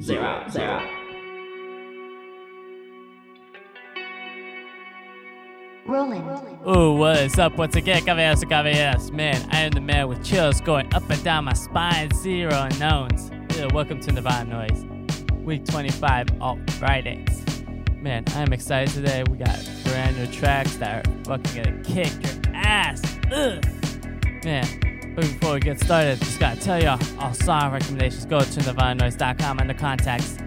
zero, zero. Rolling. Ooh, what is up once again, caballeros and caballeras? Man, I am the man with chills going up and down my spine, zero unknowns. Yeah, welcome to Nirvana Noize, week 25, all Fridays. Man, I am excited today. We got brand new tracks that are fucking gonna kick your ass. Ugh. Man, but before we get started, just gotta tell y'all all song recommendations go to nirvananoise.com under contacts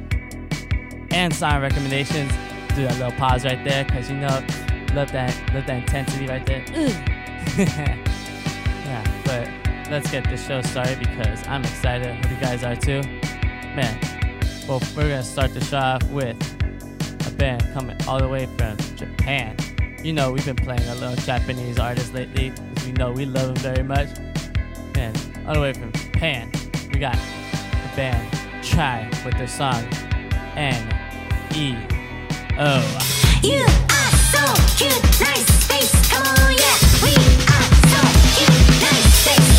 and song recommendations. Do that little pause right there, cause you know, love that, love that intensity right there. Yeah, but let's get this show started because I'm excited. Hope you guys are too. Man, well, we're gonna start the show off with a band coming all the way from Japan. You know, we've been playing a little Japanese artist lately because we know we love them very much. All the way from Japan, we got the band Chai with their song N E O. You are so cute, nice space, come on, yeah. We are so cute, nice space,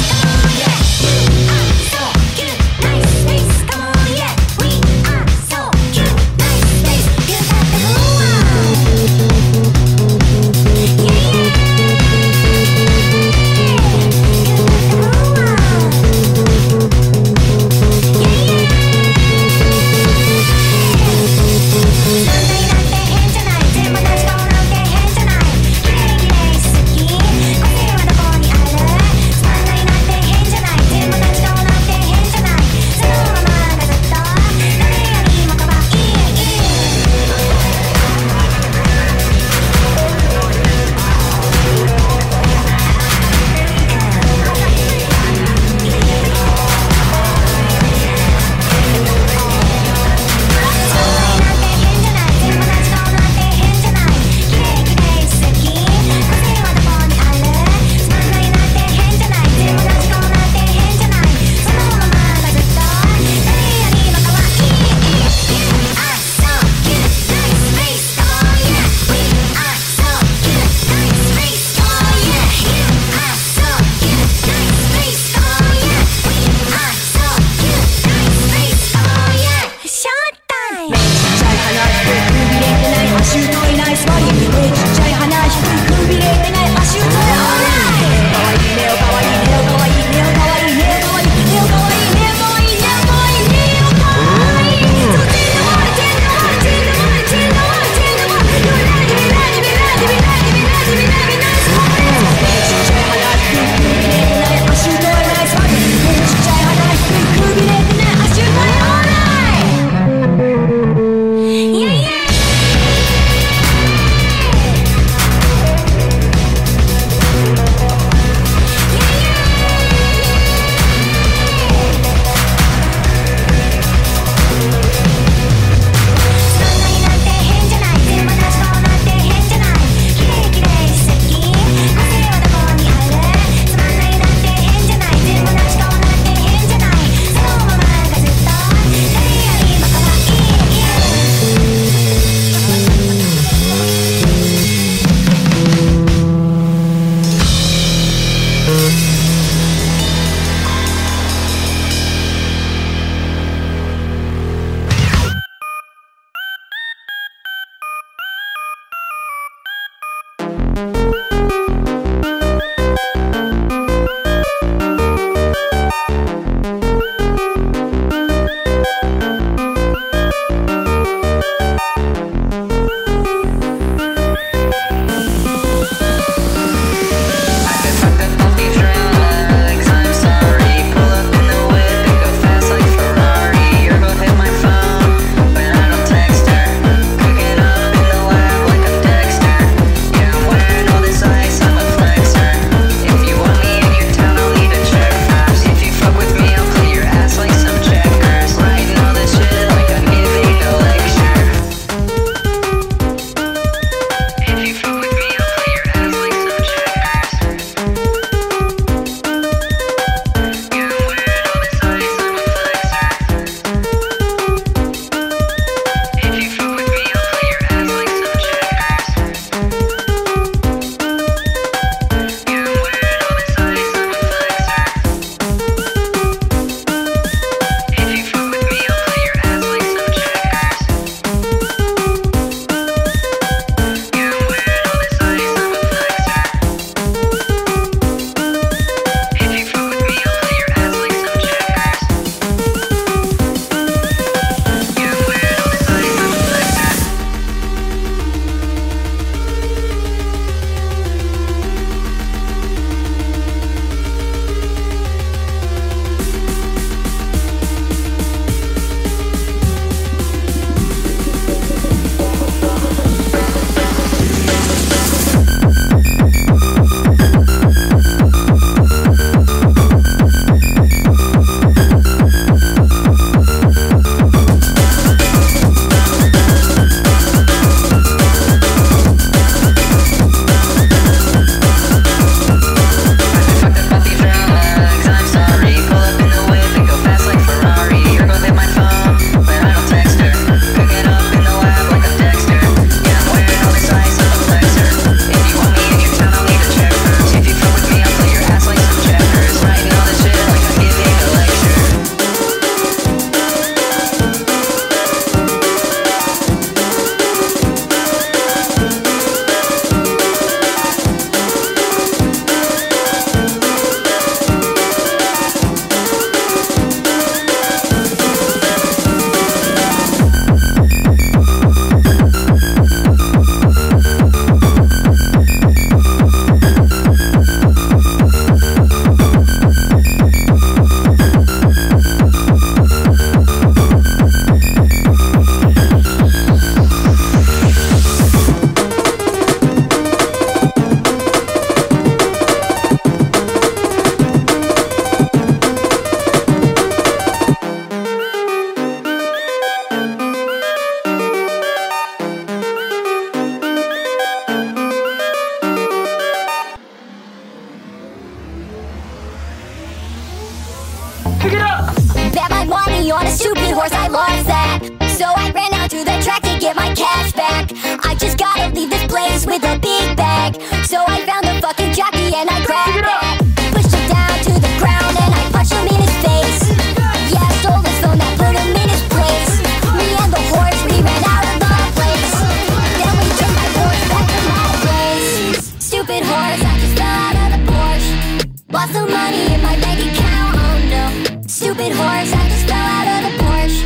Stupid horse, I just fell out of the Porsche.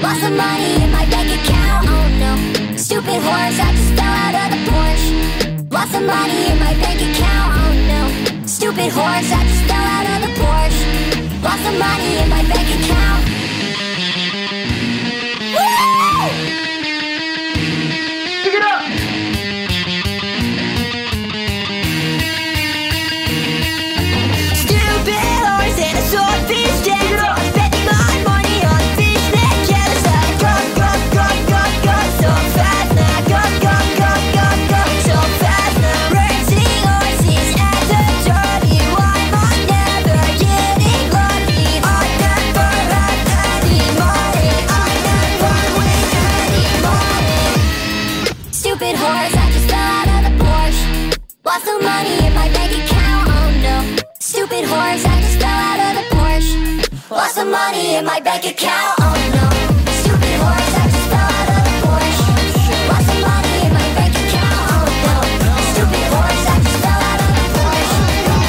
Lost some money in my bank account, oh no. Stupid horse, I just fell out of the Porsche. Lost some money in my bank account, oh no. Stupid horse, I just fell out of the Porsche. Lost some money in my bank account. Money in my bank account, oh no. Stupid horse, I just fell out of the Porsche. Lost some money in my bank account, oh no. Stupid horse, I just fell out of the Porsche.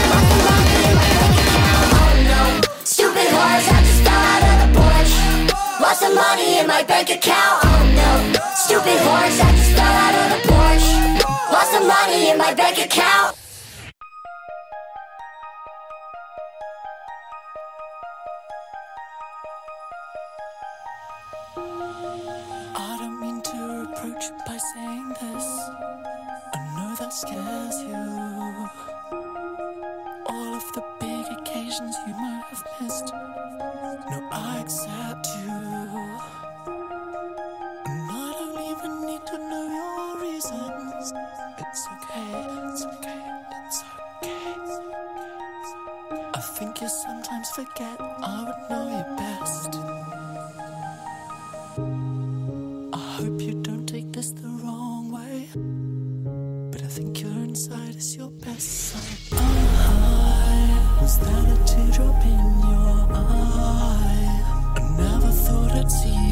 Lost some money in my bank account, oh no. Stupid horse, I just fell out of the Porsche. Lost some money in my bank account, oh no. Stupid horse, I just fell out of the Porsche. Lost some money in my bank account. Scares you. All of the big occasions you might have missed. No, I accept you. And I don't even need to know your reasons. It's okay, it's okay, it's okay. I think you sometimes forget I would know you best. Uh-huh. was that a teardrop in your eye? I never thought I'd see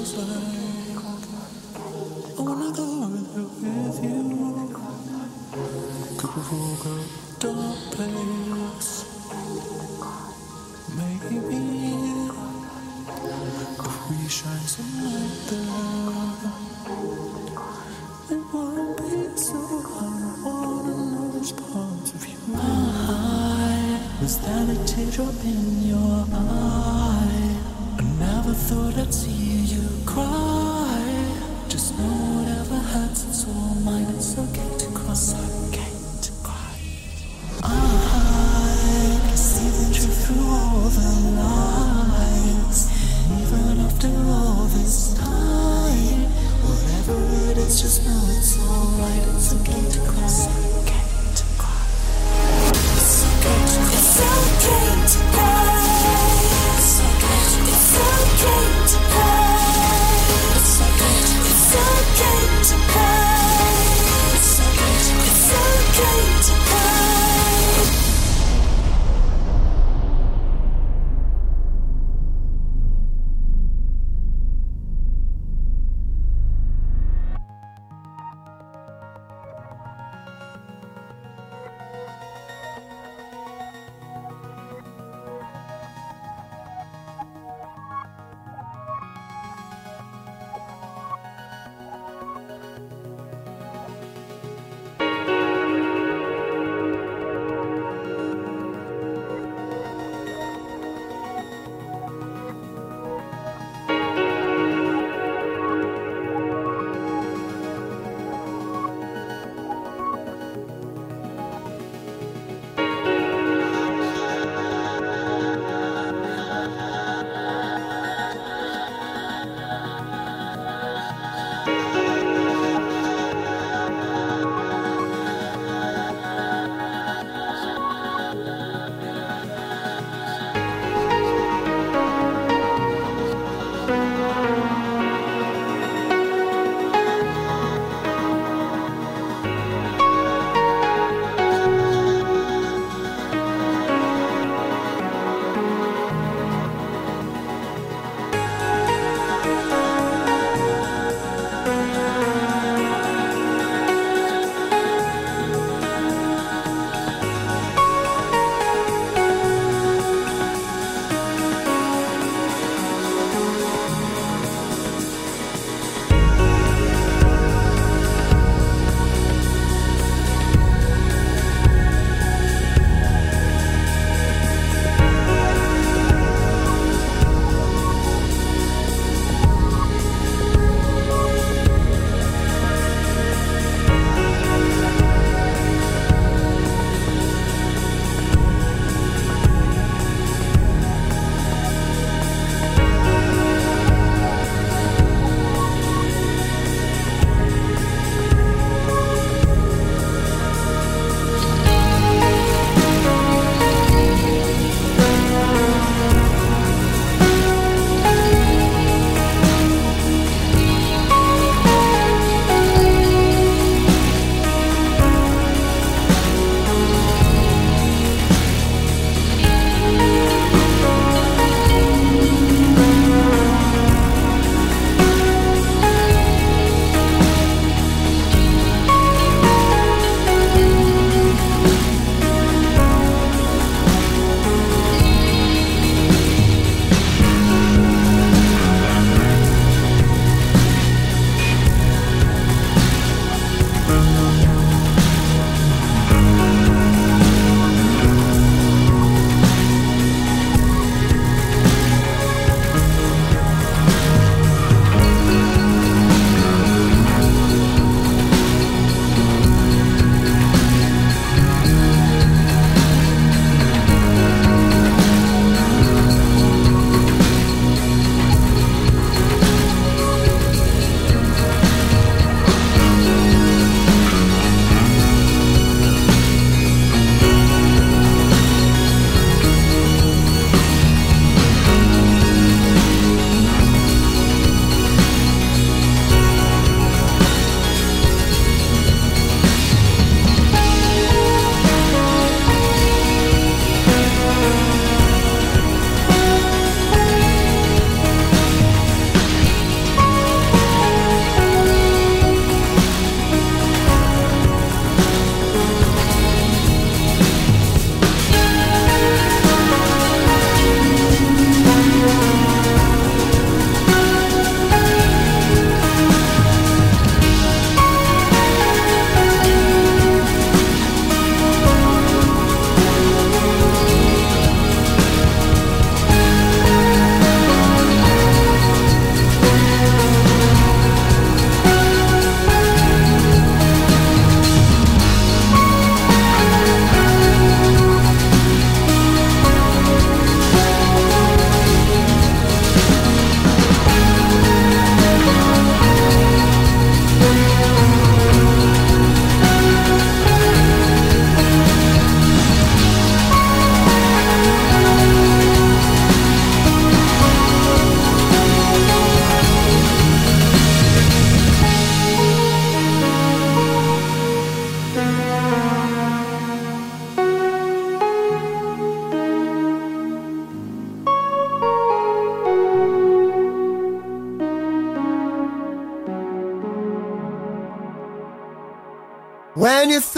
I wanna go with you. Could we walk a dark place? Maybe if we shine some light there, it won't be so hard. I wanna know there's parts of you. Was that a teardrop in your eye? I never thought I'd see you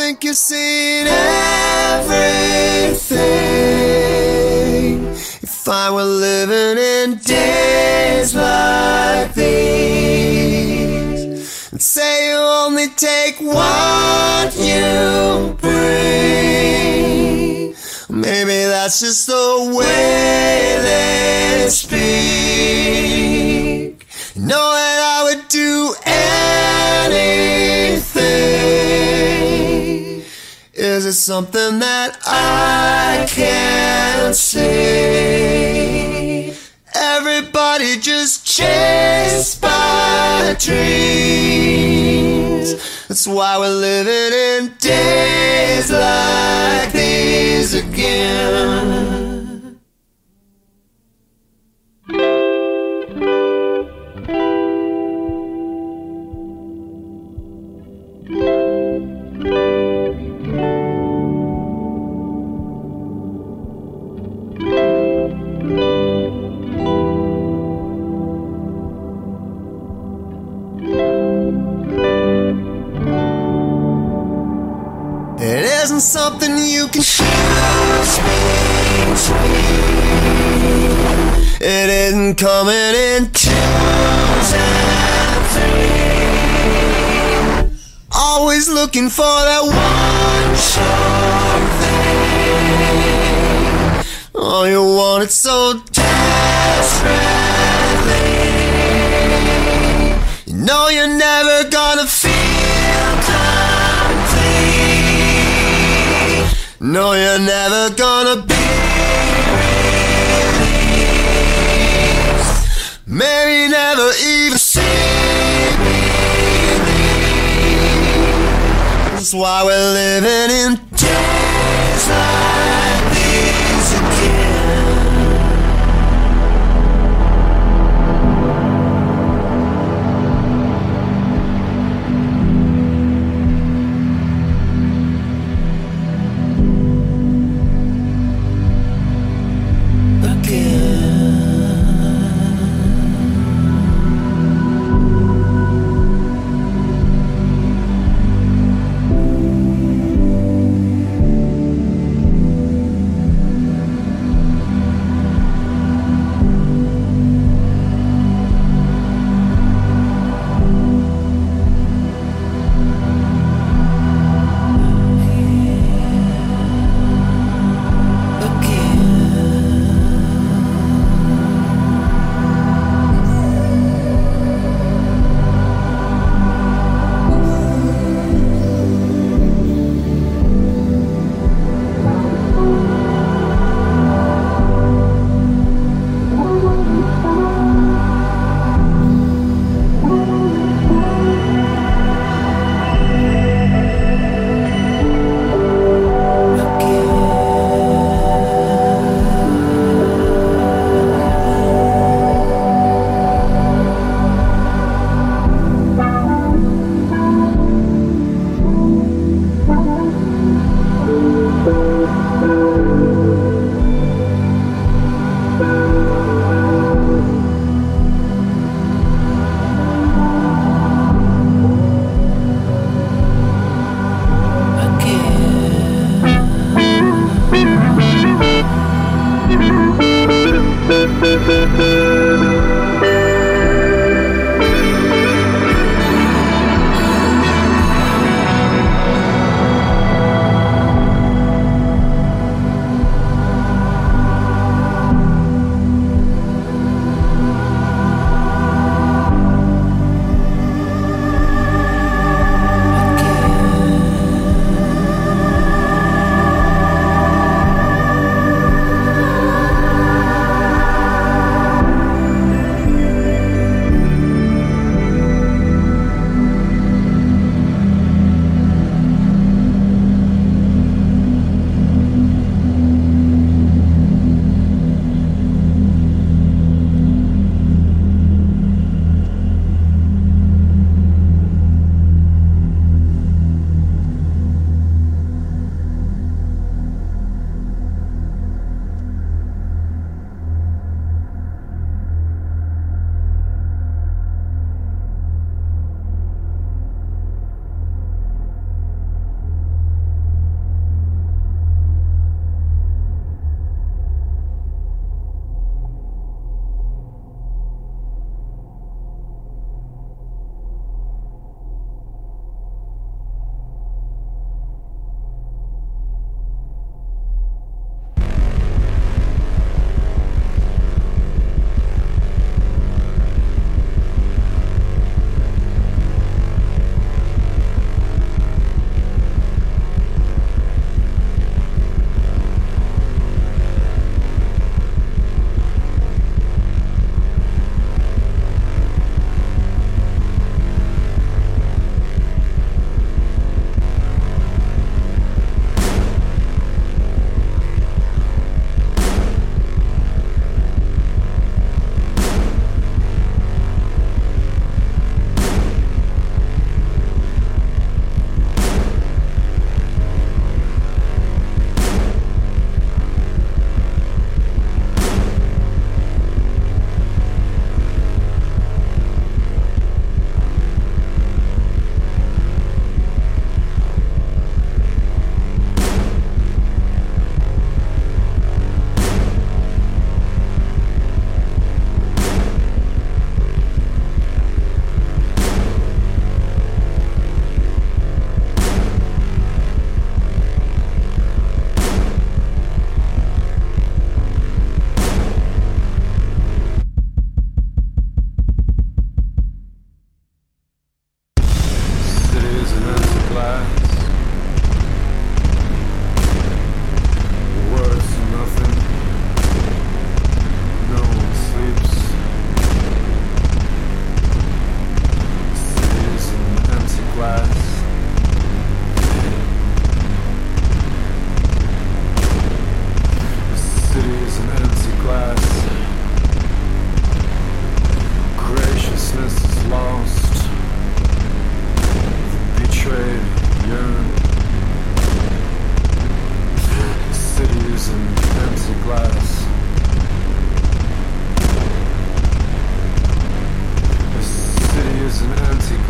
think you've seen everything, if I were living in days like these, and say you only take what you bring, maybe that's just the way they speak. Know that I would do anything. Is it something that I can't see? Everybody just chased by dreams. That's why we're living in days like these again. Something you can choose between. It isn't coming in twos and three. Always looking for that one sure thing. Oh, you want it so desperately. You know you're never gonna No, you're never gonna be released. Maybe never even see me. That's why we're living in days like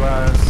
glass.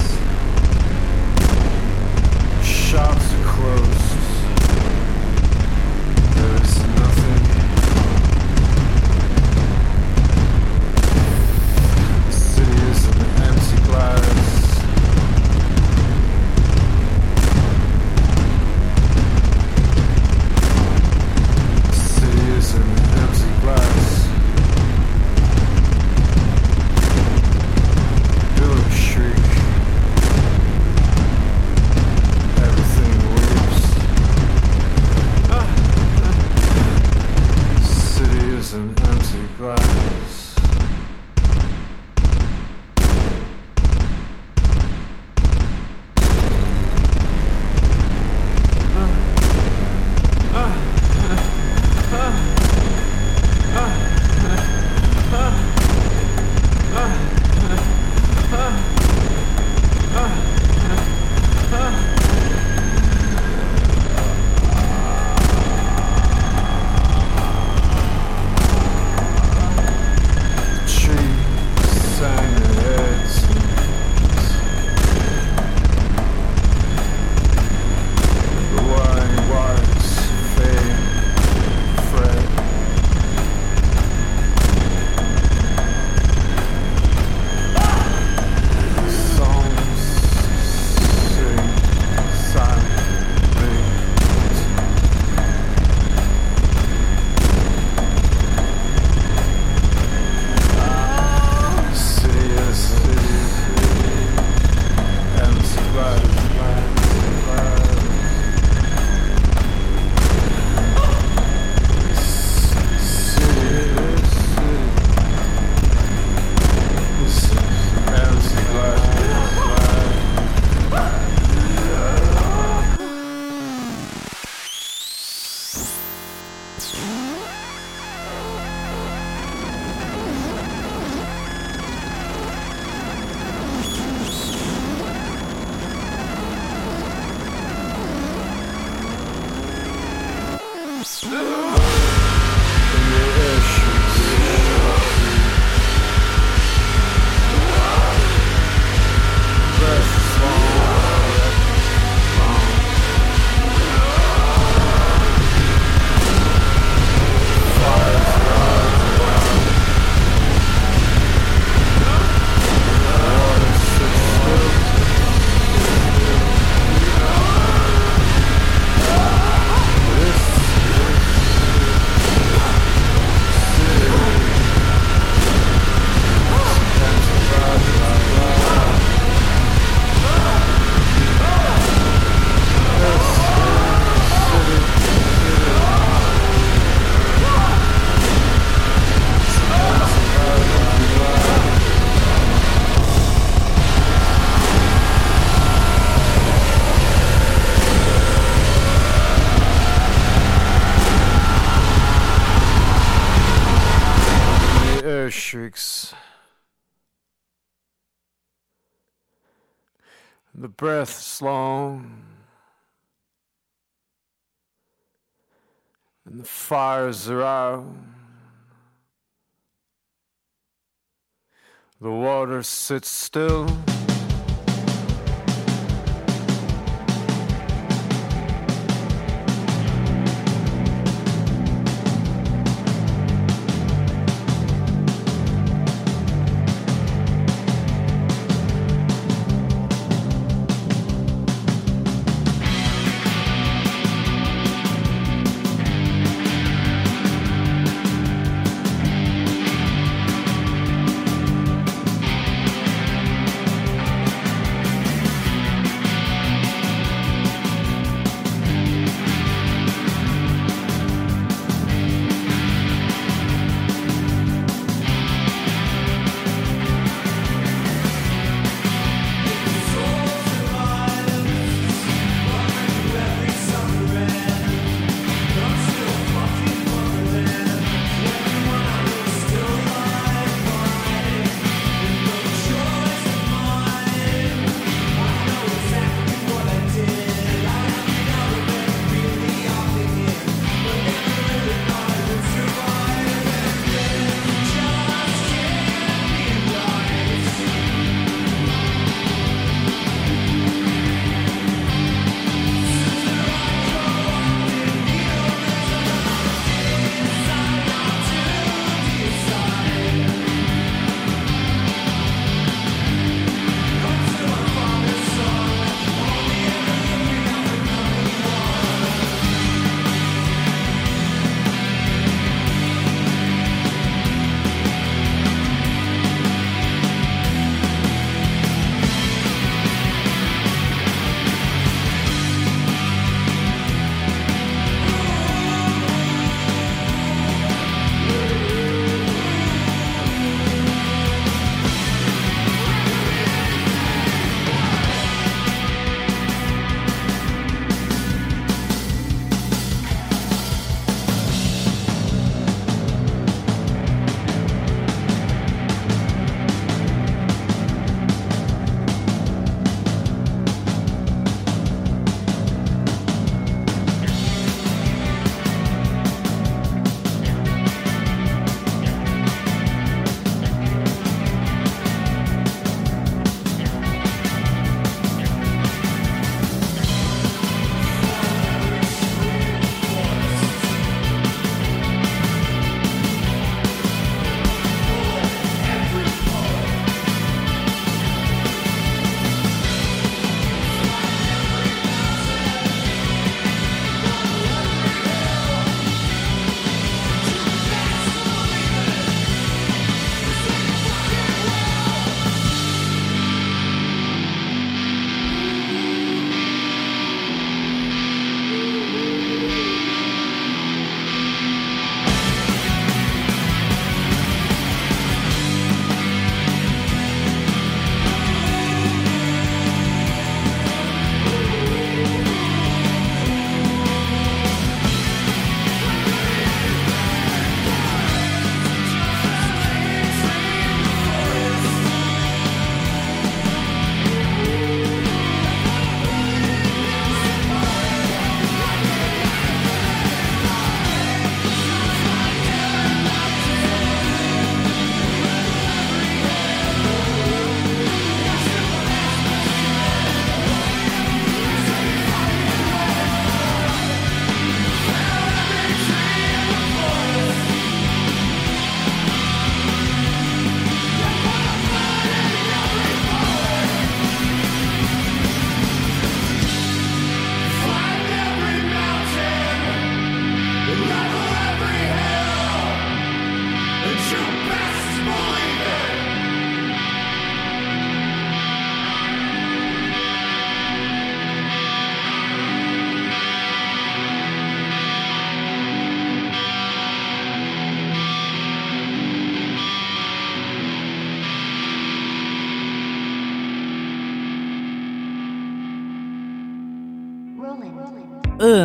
The fires are out. The water sits still.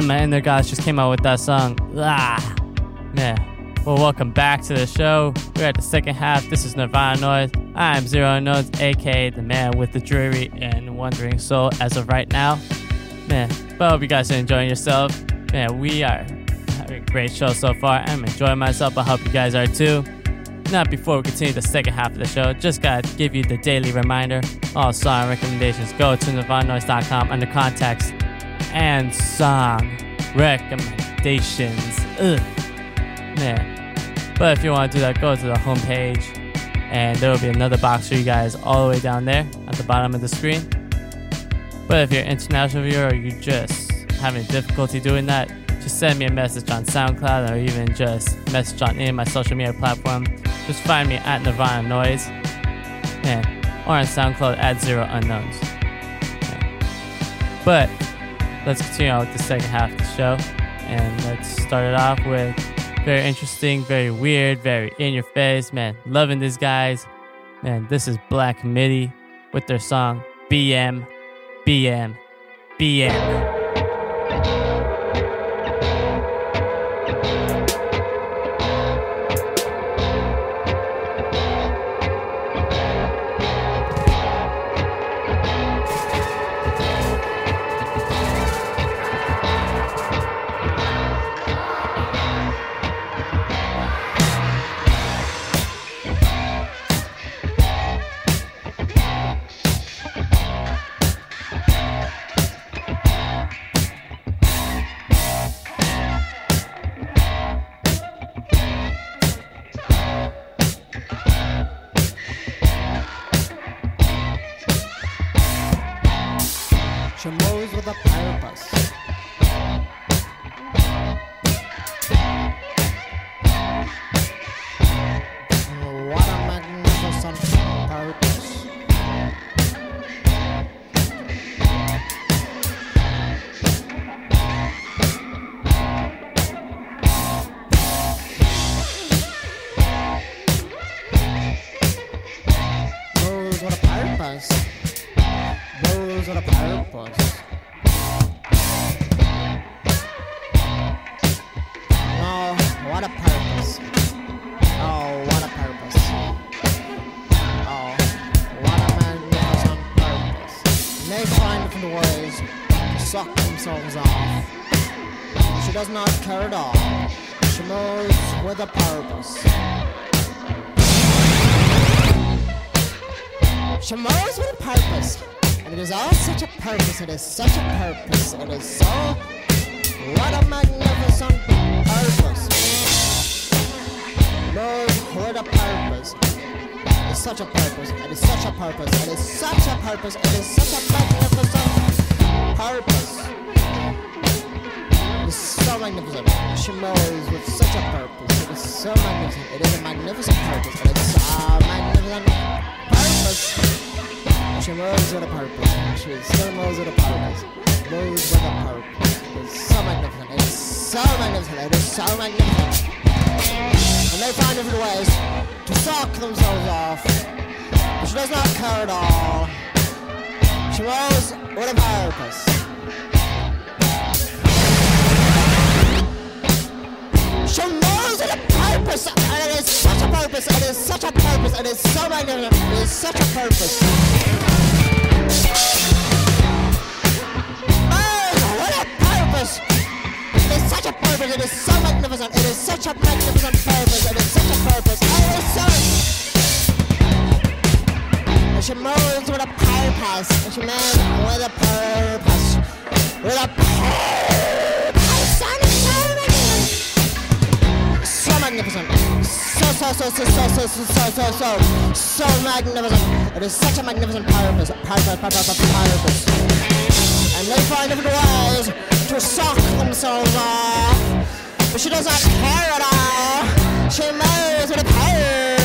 Ugh, my inner gods just came out with that song. Ah, man. Well, welcome back to the show. We're at the second half. This is Nirvana Noize. I'm Zero Notes, aka the man with the dreary and wandering soul as of right now. Man, but I hope you guys are enjoying yourself. Man, we are having a great show so far. I'm enjoying myself. I hope you guys are too. Now, before we continue the second half of the show, just gotta give you the daily reminder. All song recommendations go to nirvananoise.com under context and song recommendations. Ugh. Man. But if you want to do that, go to the homepage and there will be another box for you guys all the way down there at the bottom of the screen. But if you're an international viewer or you just having difficulty doing that, just send me a message on SoundCloud or even just message on any of my social media platform. Just find me at Nirvana Noize and or on SoundCloud at Zero Unknowns. Yeah. But let's continue on with the second half of the show and let's start it off with very interesting, very weird, very in your face, man. Loving these guys. Man, this is Black Midi with their song BM, BM, BM. Does not care at all. She moves with a purpose. She moves with a purpose. And it is all such a purpose. It is such a purpose. It is so. What a magnificent purpose. Move with a purpose. It is such a purpose. It is such a purpose. It is such a purpose. It is such a magnificent purpose. So magnificent. She moves with such a purpose. It is so magnificent. It is a magnificent purpose. It is so magnificent purpose. She moves with a purpose. She still moves with a purpose. Moves with a purpose. It is so magnificent. It is so magnificent. It is so magnificent. And they find different ways to suck themselves off. But she does not care at all. She moves with a purpose. Moves a purpose, and it. Is such a purpose, it. Is such a purpose, it. Is so magnificent, it is such a purpose. Oh, what a purpose! It is such a purpose, it is so magnificent, it is such a magnificent purpose, it is such a purpose, oh, it is so... And she moves with a purpose, and she moves with a purpose, with a purpose, magnificent. So, so, so, so, so, so, so, so, so, so, so magnificent. It is such a magnificent purpose, purpose, purpose, purpose. And they find different ways to suck themselves off. But she does not care at all. She moves with a purpose.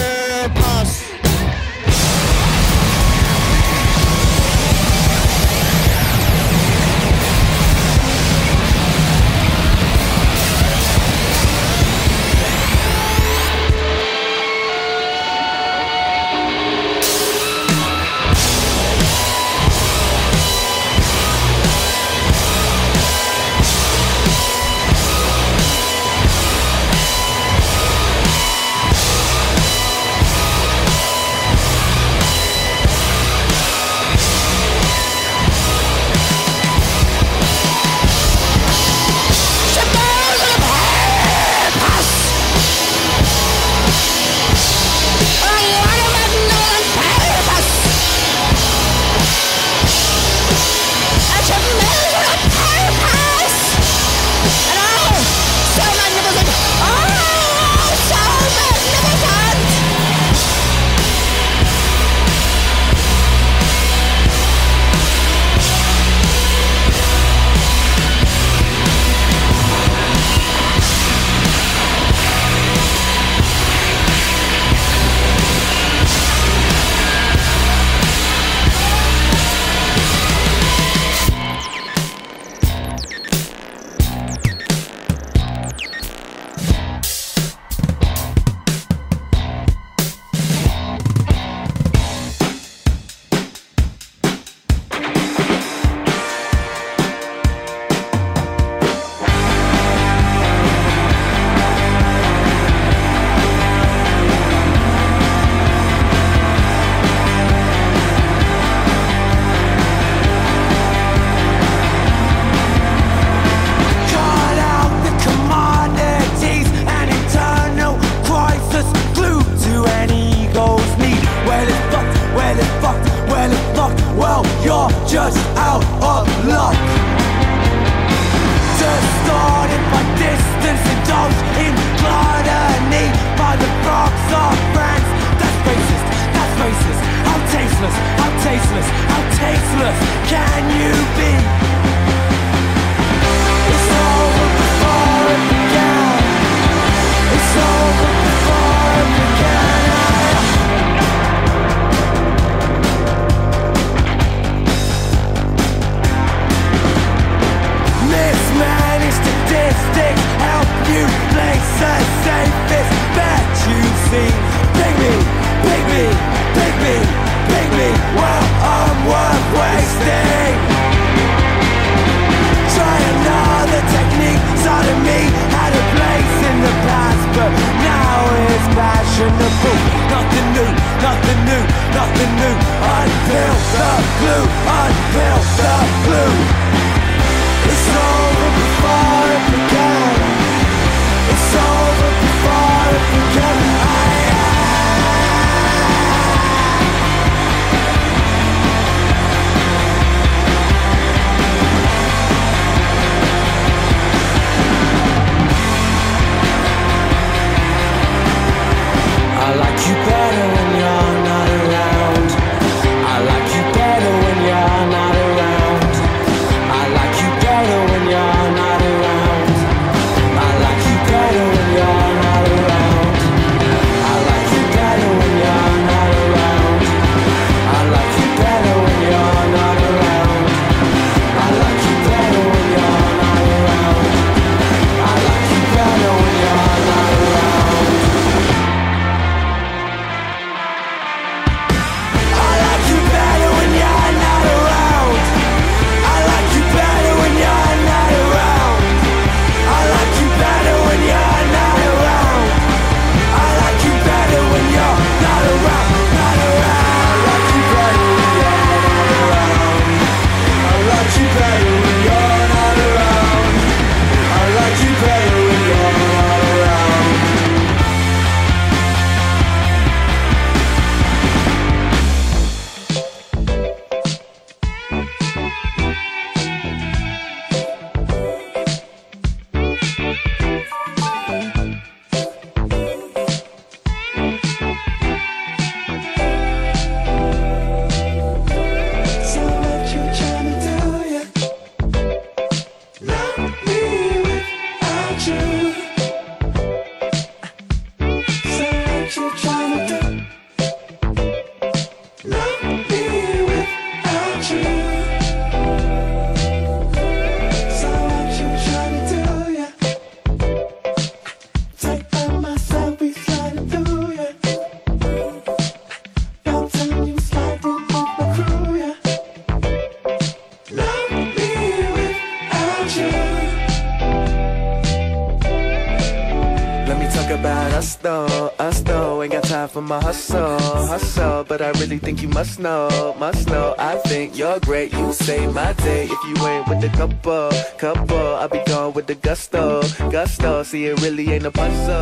in the buzzer.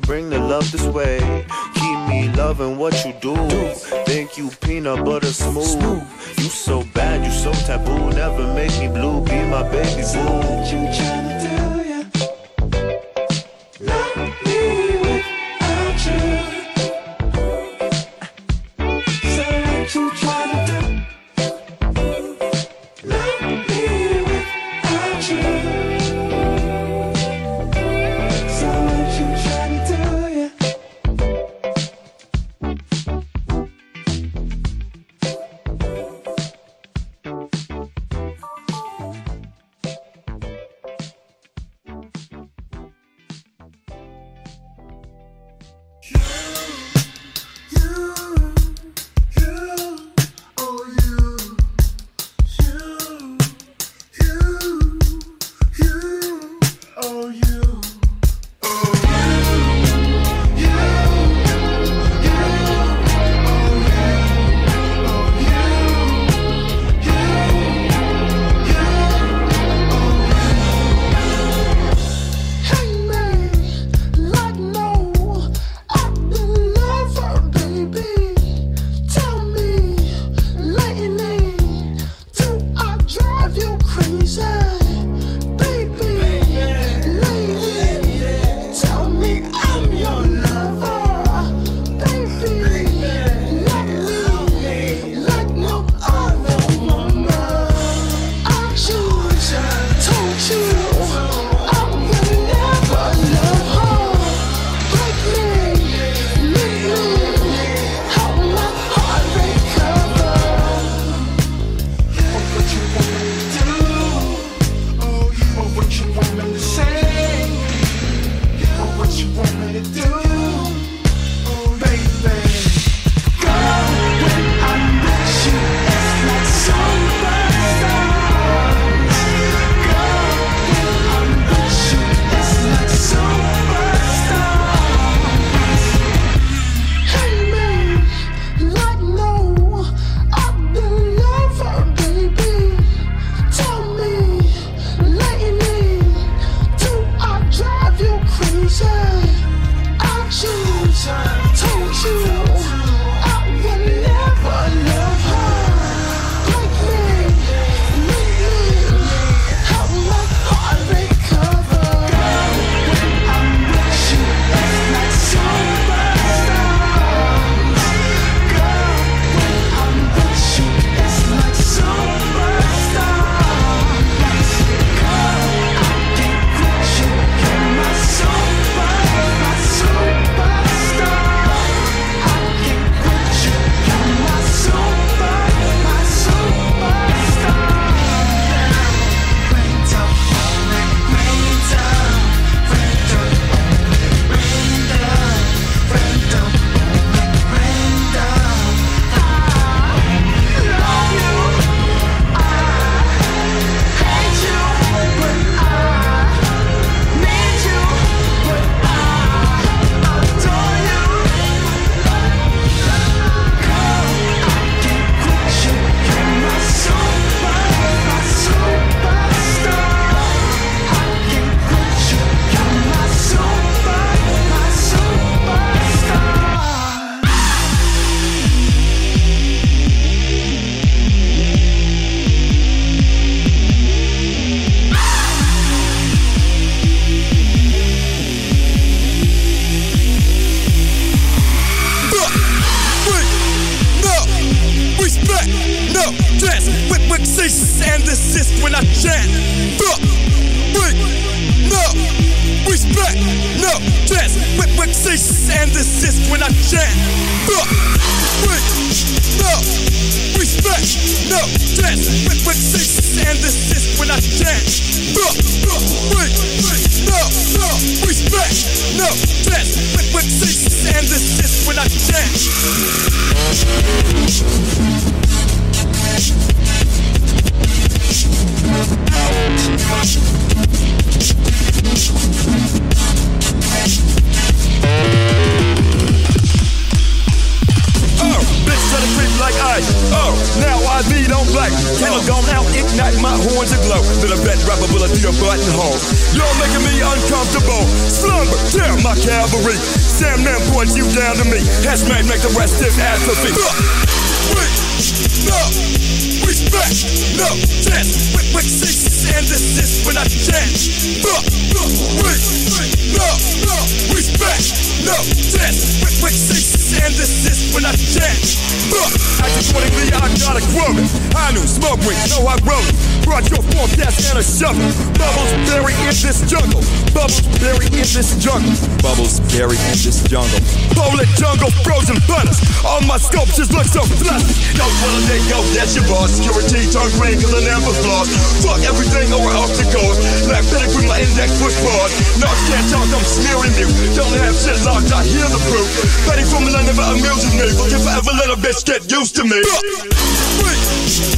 bring the love this way. Keep me loving what you do. Thank you peanut butter smooth. You so bad, you so taboo. Never make me blue, be my baby boo. Cease and desist when I chant. Fuck, wait, no, respect, no, dance. Quick, quick, cease and desist when I chant. Fuck, wait, no, respect, no, dance. Quick, quick, cease and desist when I chant. Fuck, fuck, wait, no, no, respect, no, dance. Quick, quick, cease and desist when I chant. Down to me. Made make the rest stiff atrophy. No, no, chance. Quick, cease and desist when I. Uh, uh, wait, wait, no, no, respect, no, chance. Quick, quick, cease and desist when I. Uh, Acting accordingly, I got a growing. I knew smoke rings, know I wrote it. Brought your forecast and a shovel. Bubbles buried in this jungle. Bubbles buried in this jungle. Bubbles buried in this jungle. Polar jungle, frozen punters. All my sculptures look so fluffy. Yo, a day go, that's your boss. Security green, cause I never flaws. Fuck everything over off the coast. Like pedigree, my index push forward. No, I can't talk, I'm smearing you. Don't have shit locked, I hear the proof. Betty from London, but amuses me. Forget forever, let a bitch get used to me.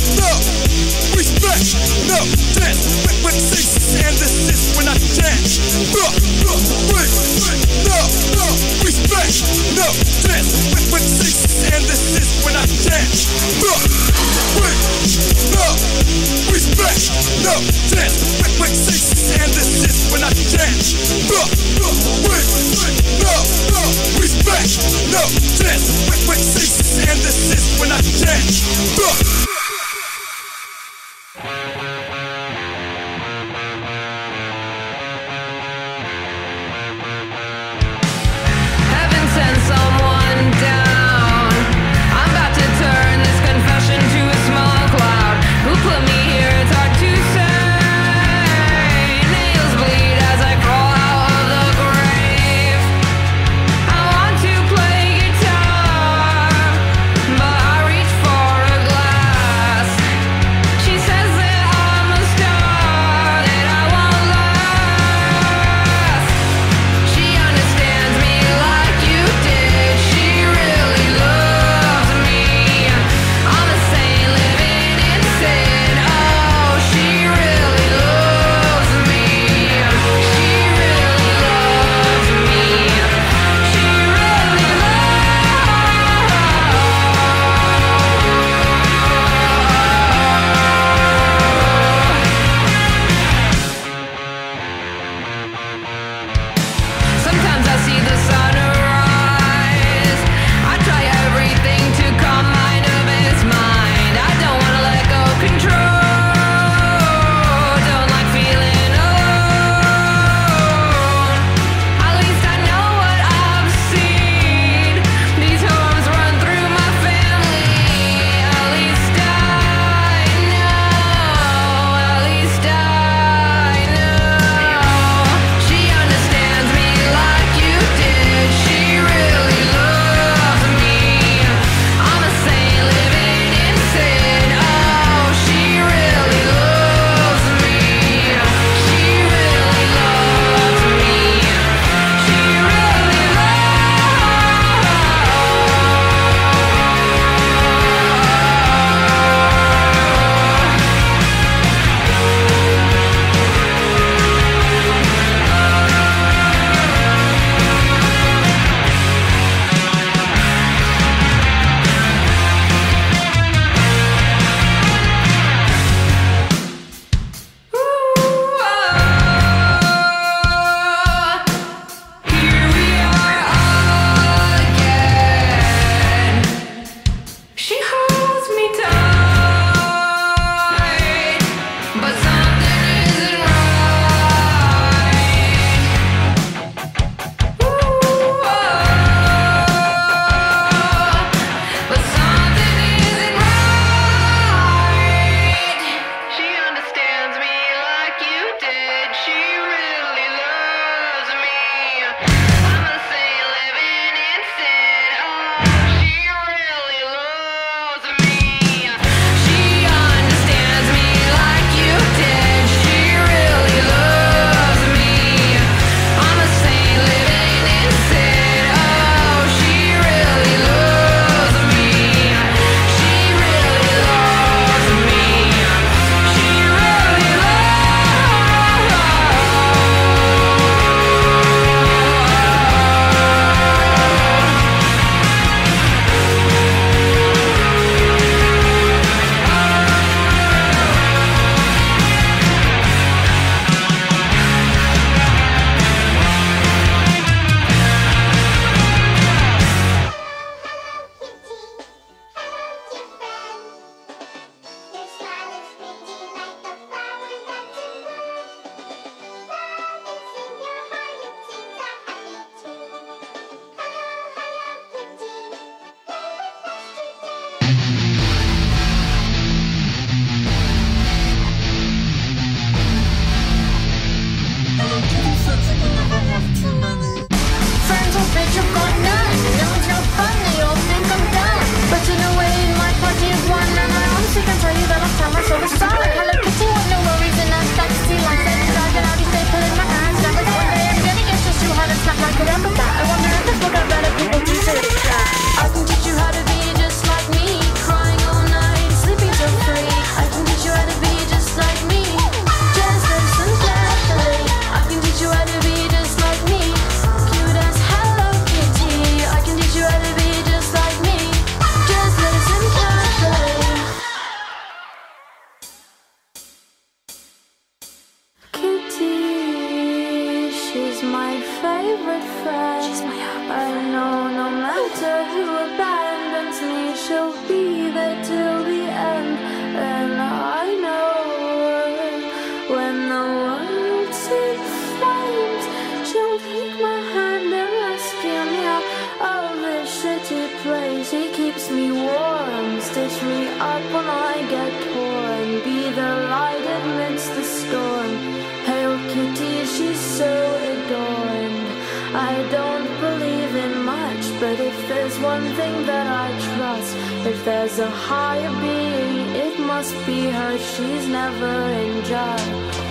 Be her. She's never unjust. I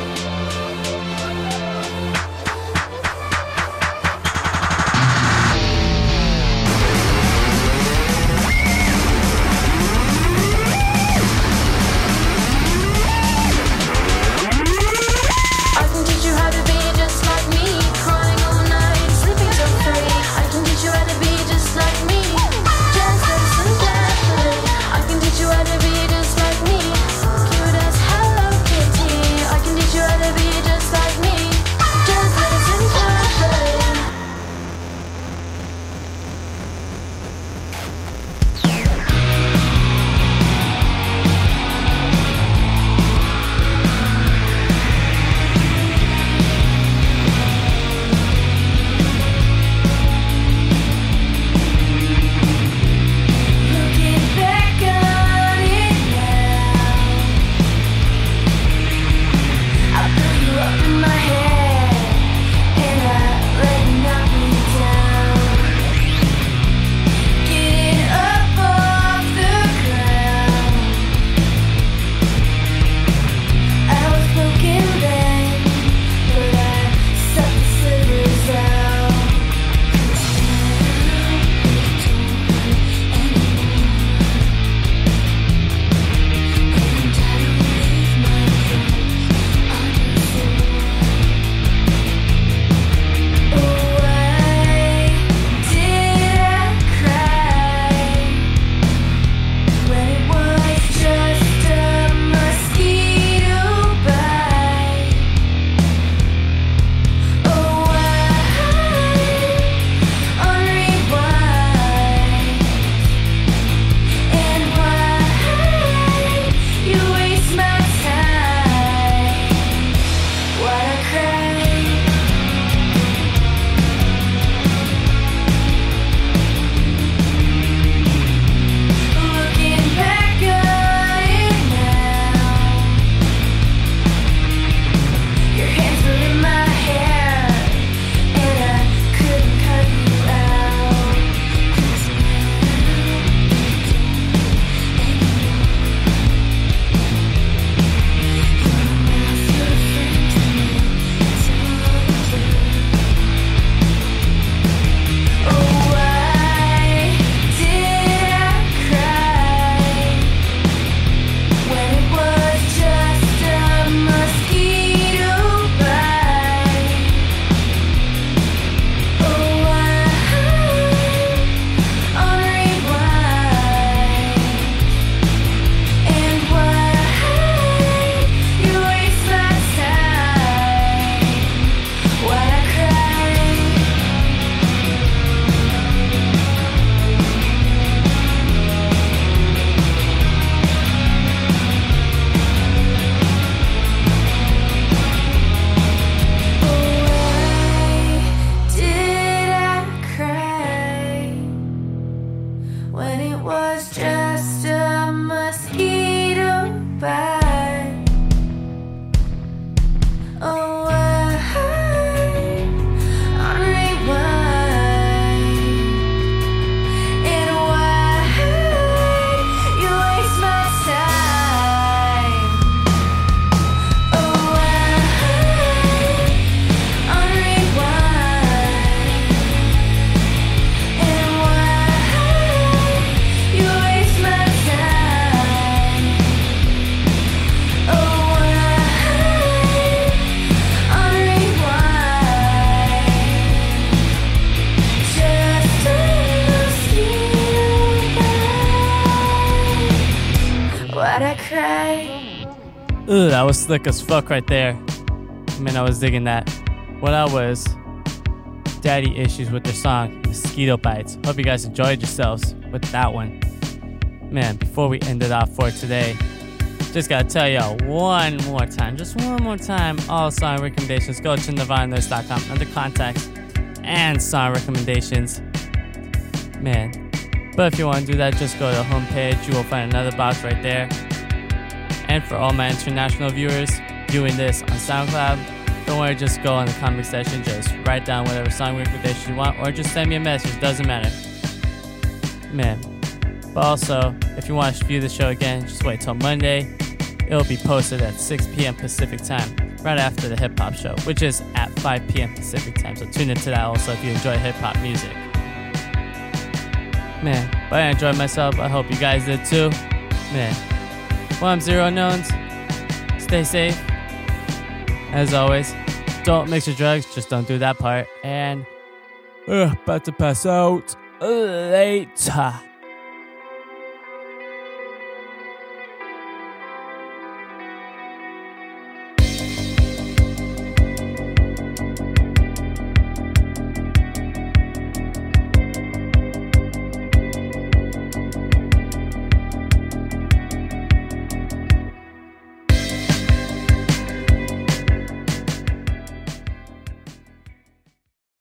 Ugh, that was slick as fuck right there. I mean, I was digging that. What I was Daddy Issues with their song Mosquito Bites. Hope you guys enjoyed yourselves with that one. Man, before we end it off for today, just gotta tell y'all one more time, just one more time, all song recommendations. Go to NirvanaNoize.com under contacts and song recommendations. Man. But if you want to do that, just go to the homepage. You will find another box right there. And for all my international viewers doing this on SoundCloud, don't worry, just go on the comment section, just write down whatever song recommendation you want, or just send me a message, doesn't matter. Man. But also, if you want to view the show again, just wait till Monday. It'll be posted at 6 p.m. Pacific time, right after the hip hop show, which is at 5 p.m. Pacific time. So tune into that also if you enjoy hip hop music. Man, but I enjoyed myself. I hope you guys did too. Man, well, I'm Zero Unknowns. Stay safe. As always, don't mix your drugs, just don't do that part. And, uh, about to pass out later.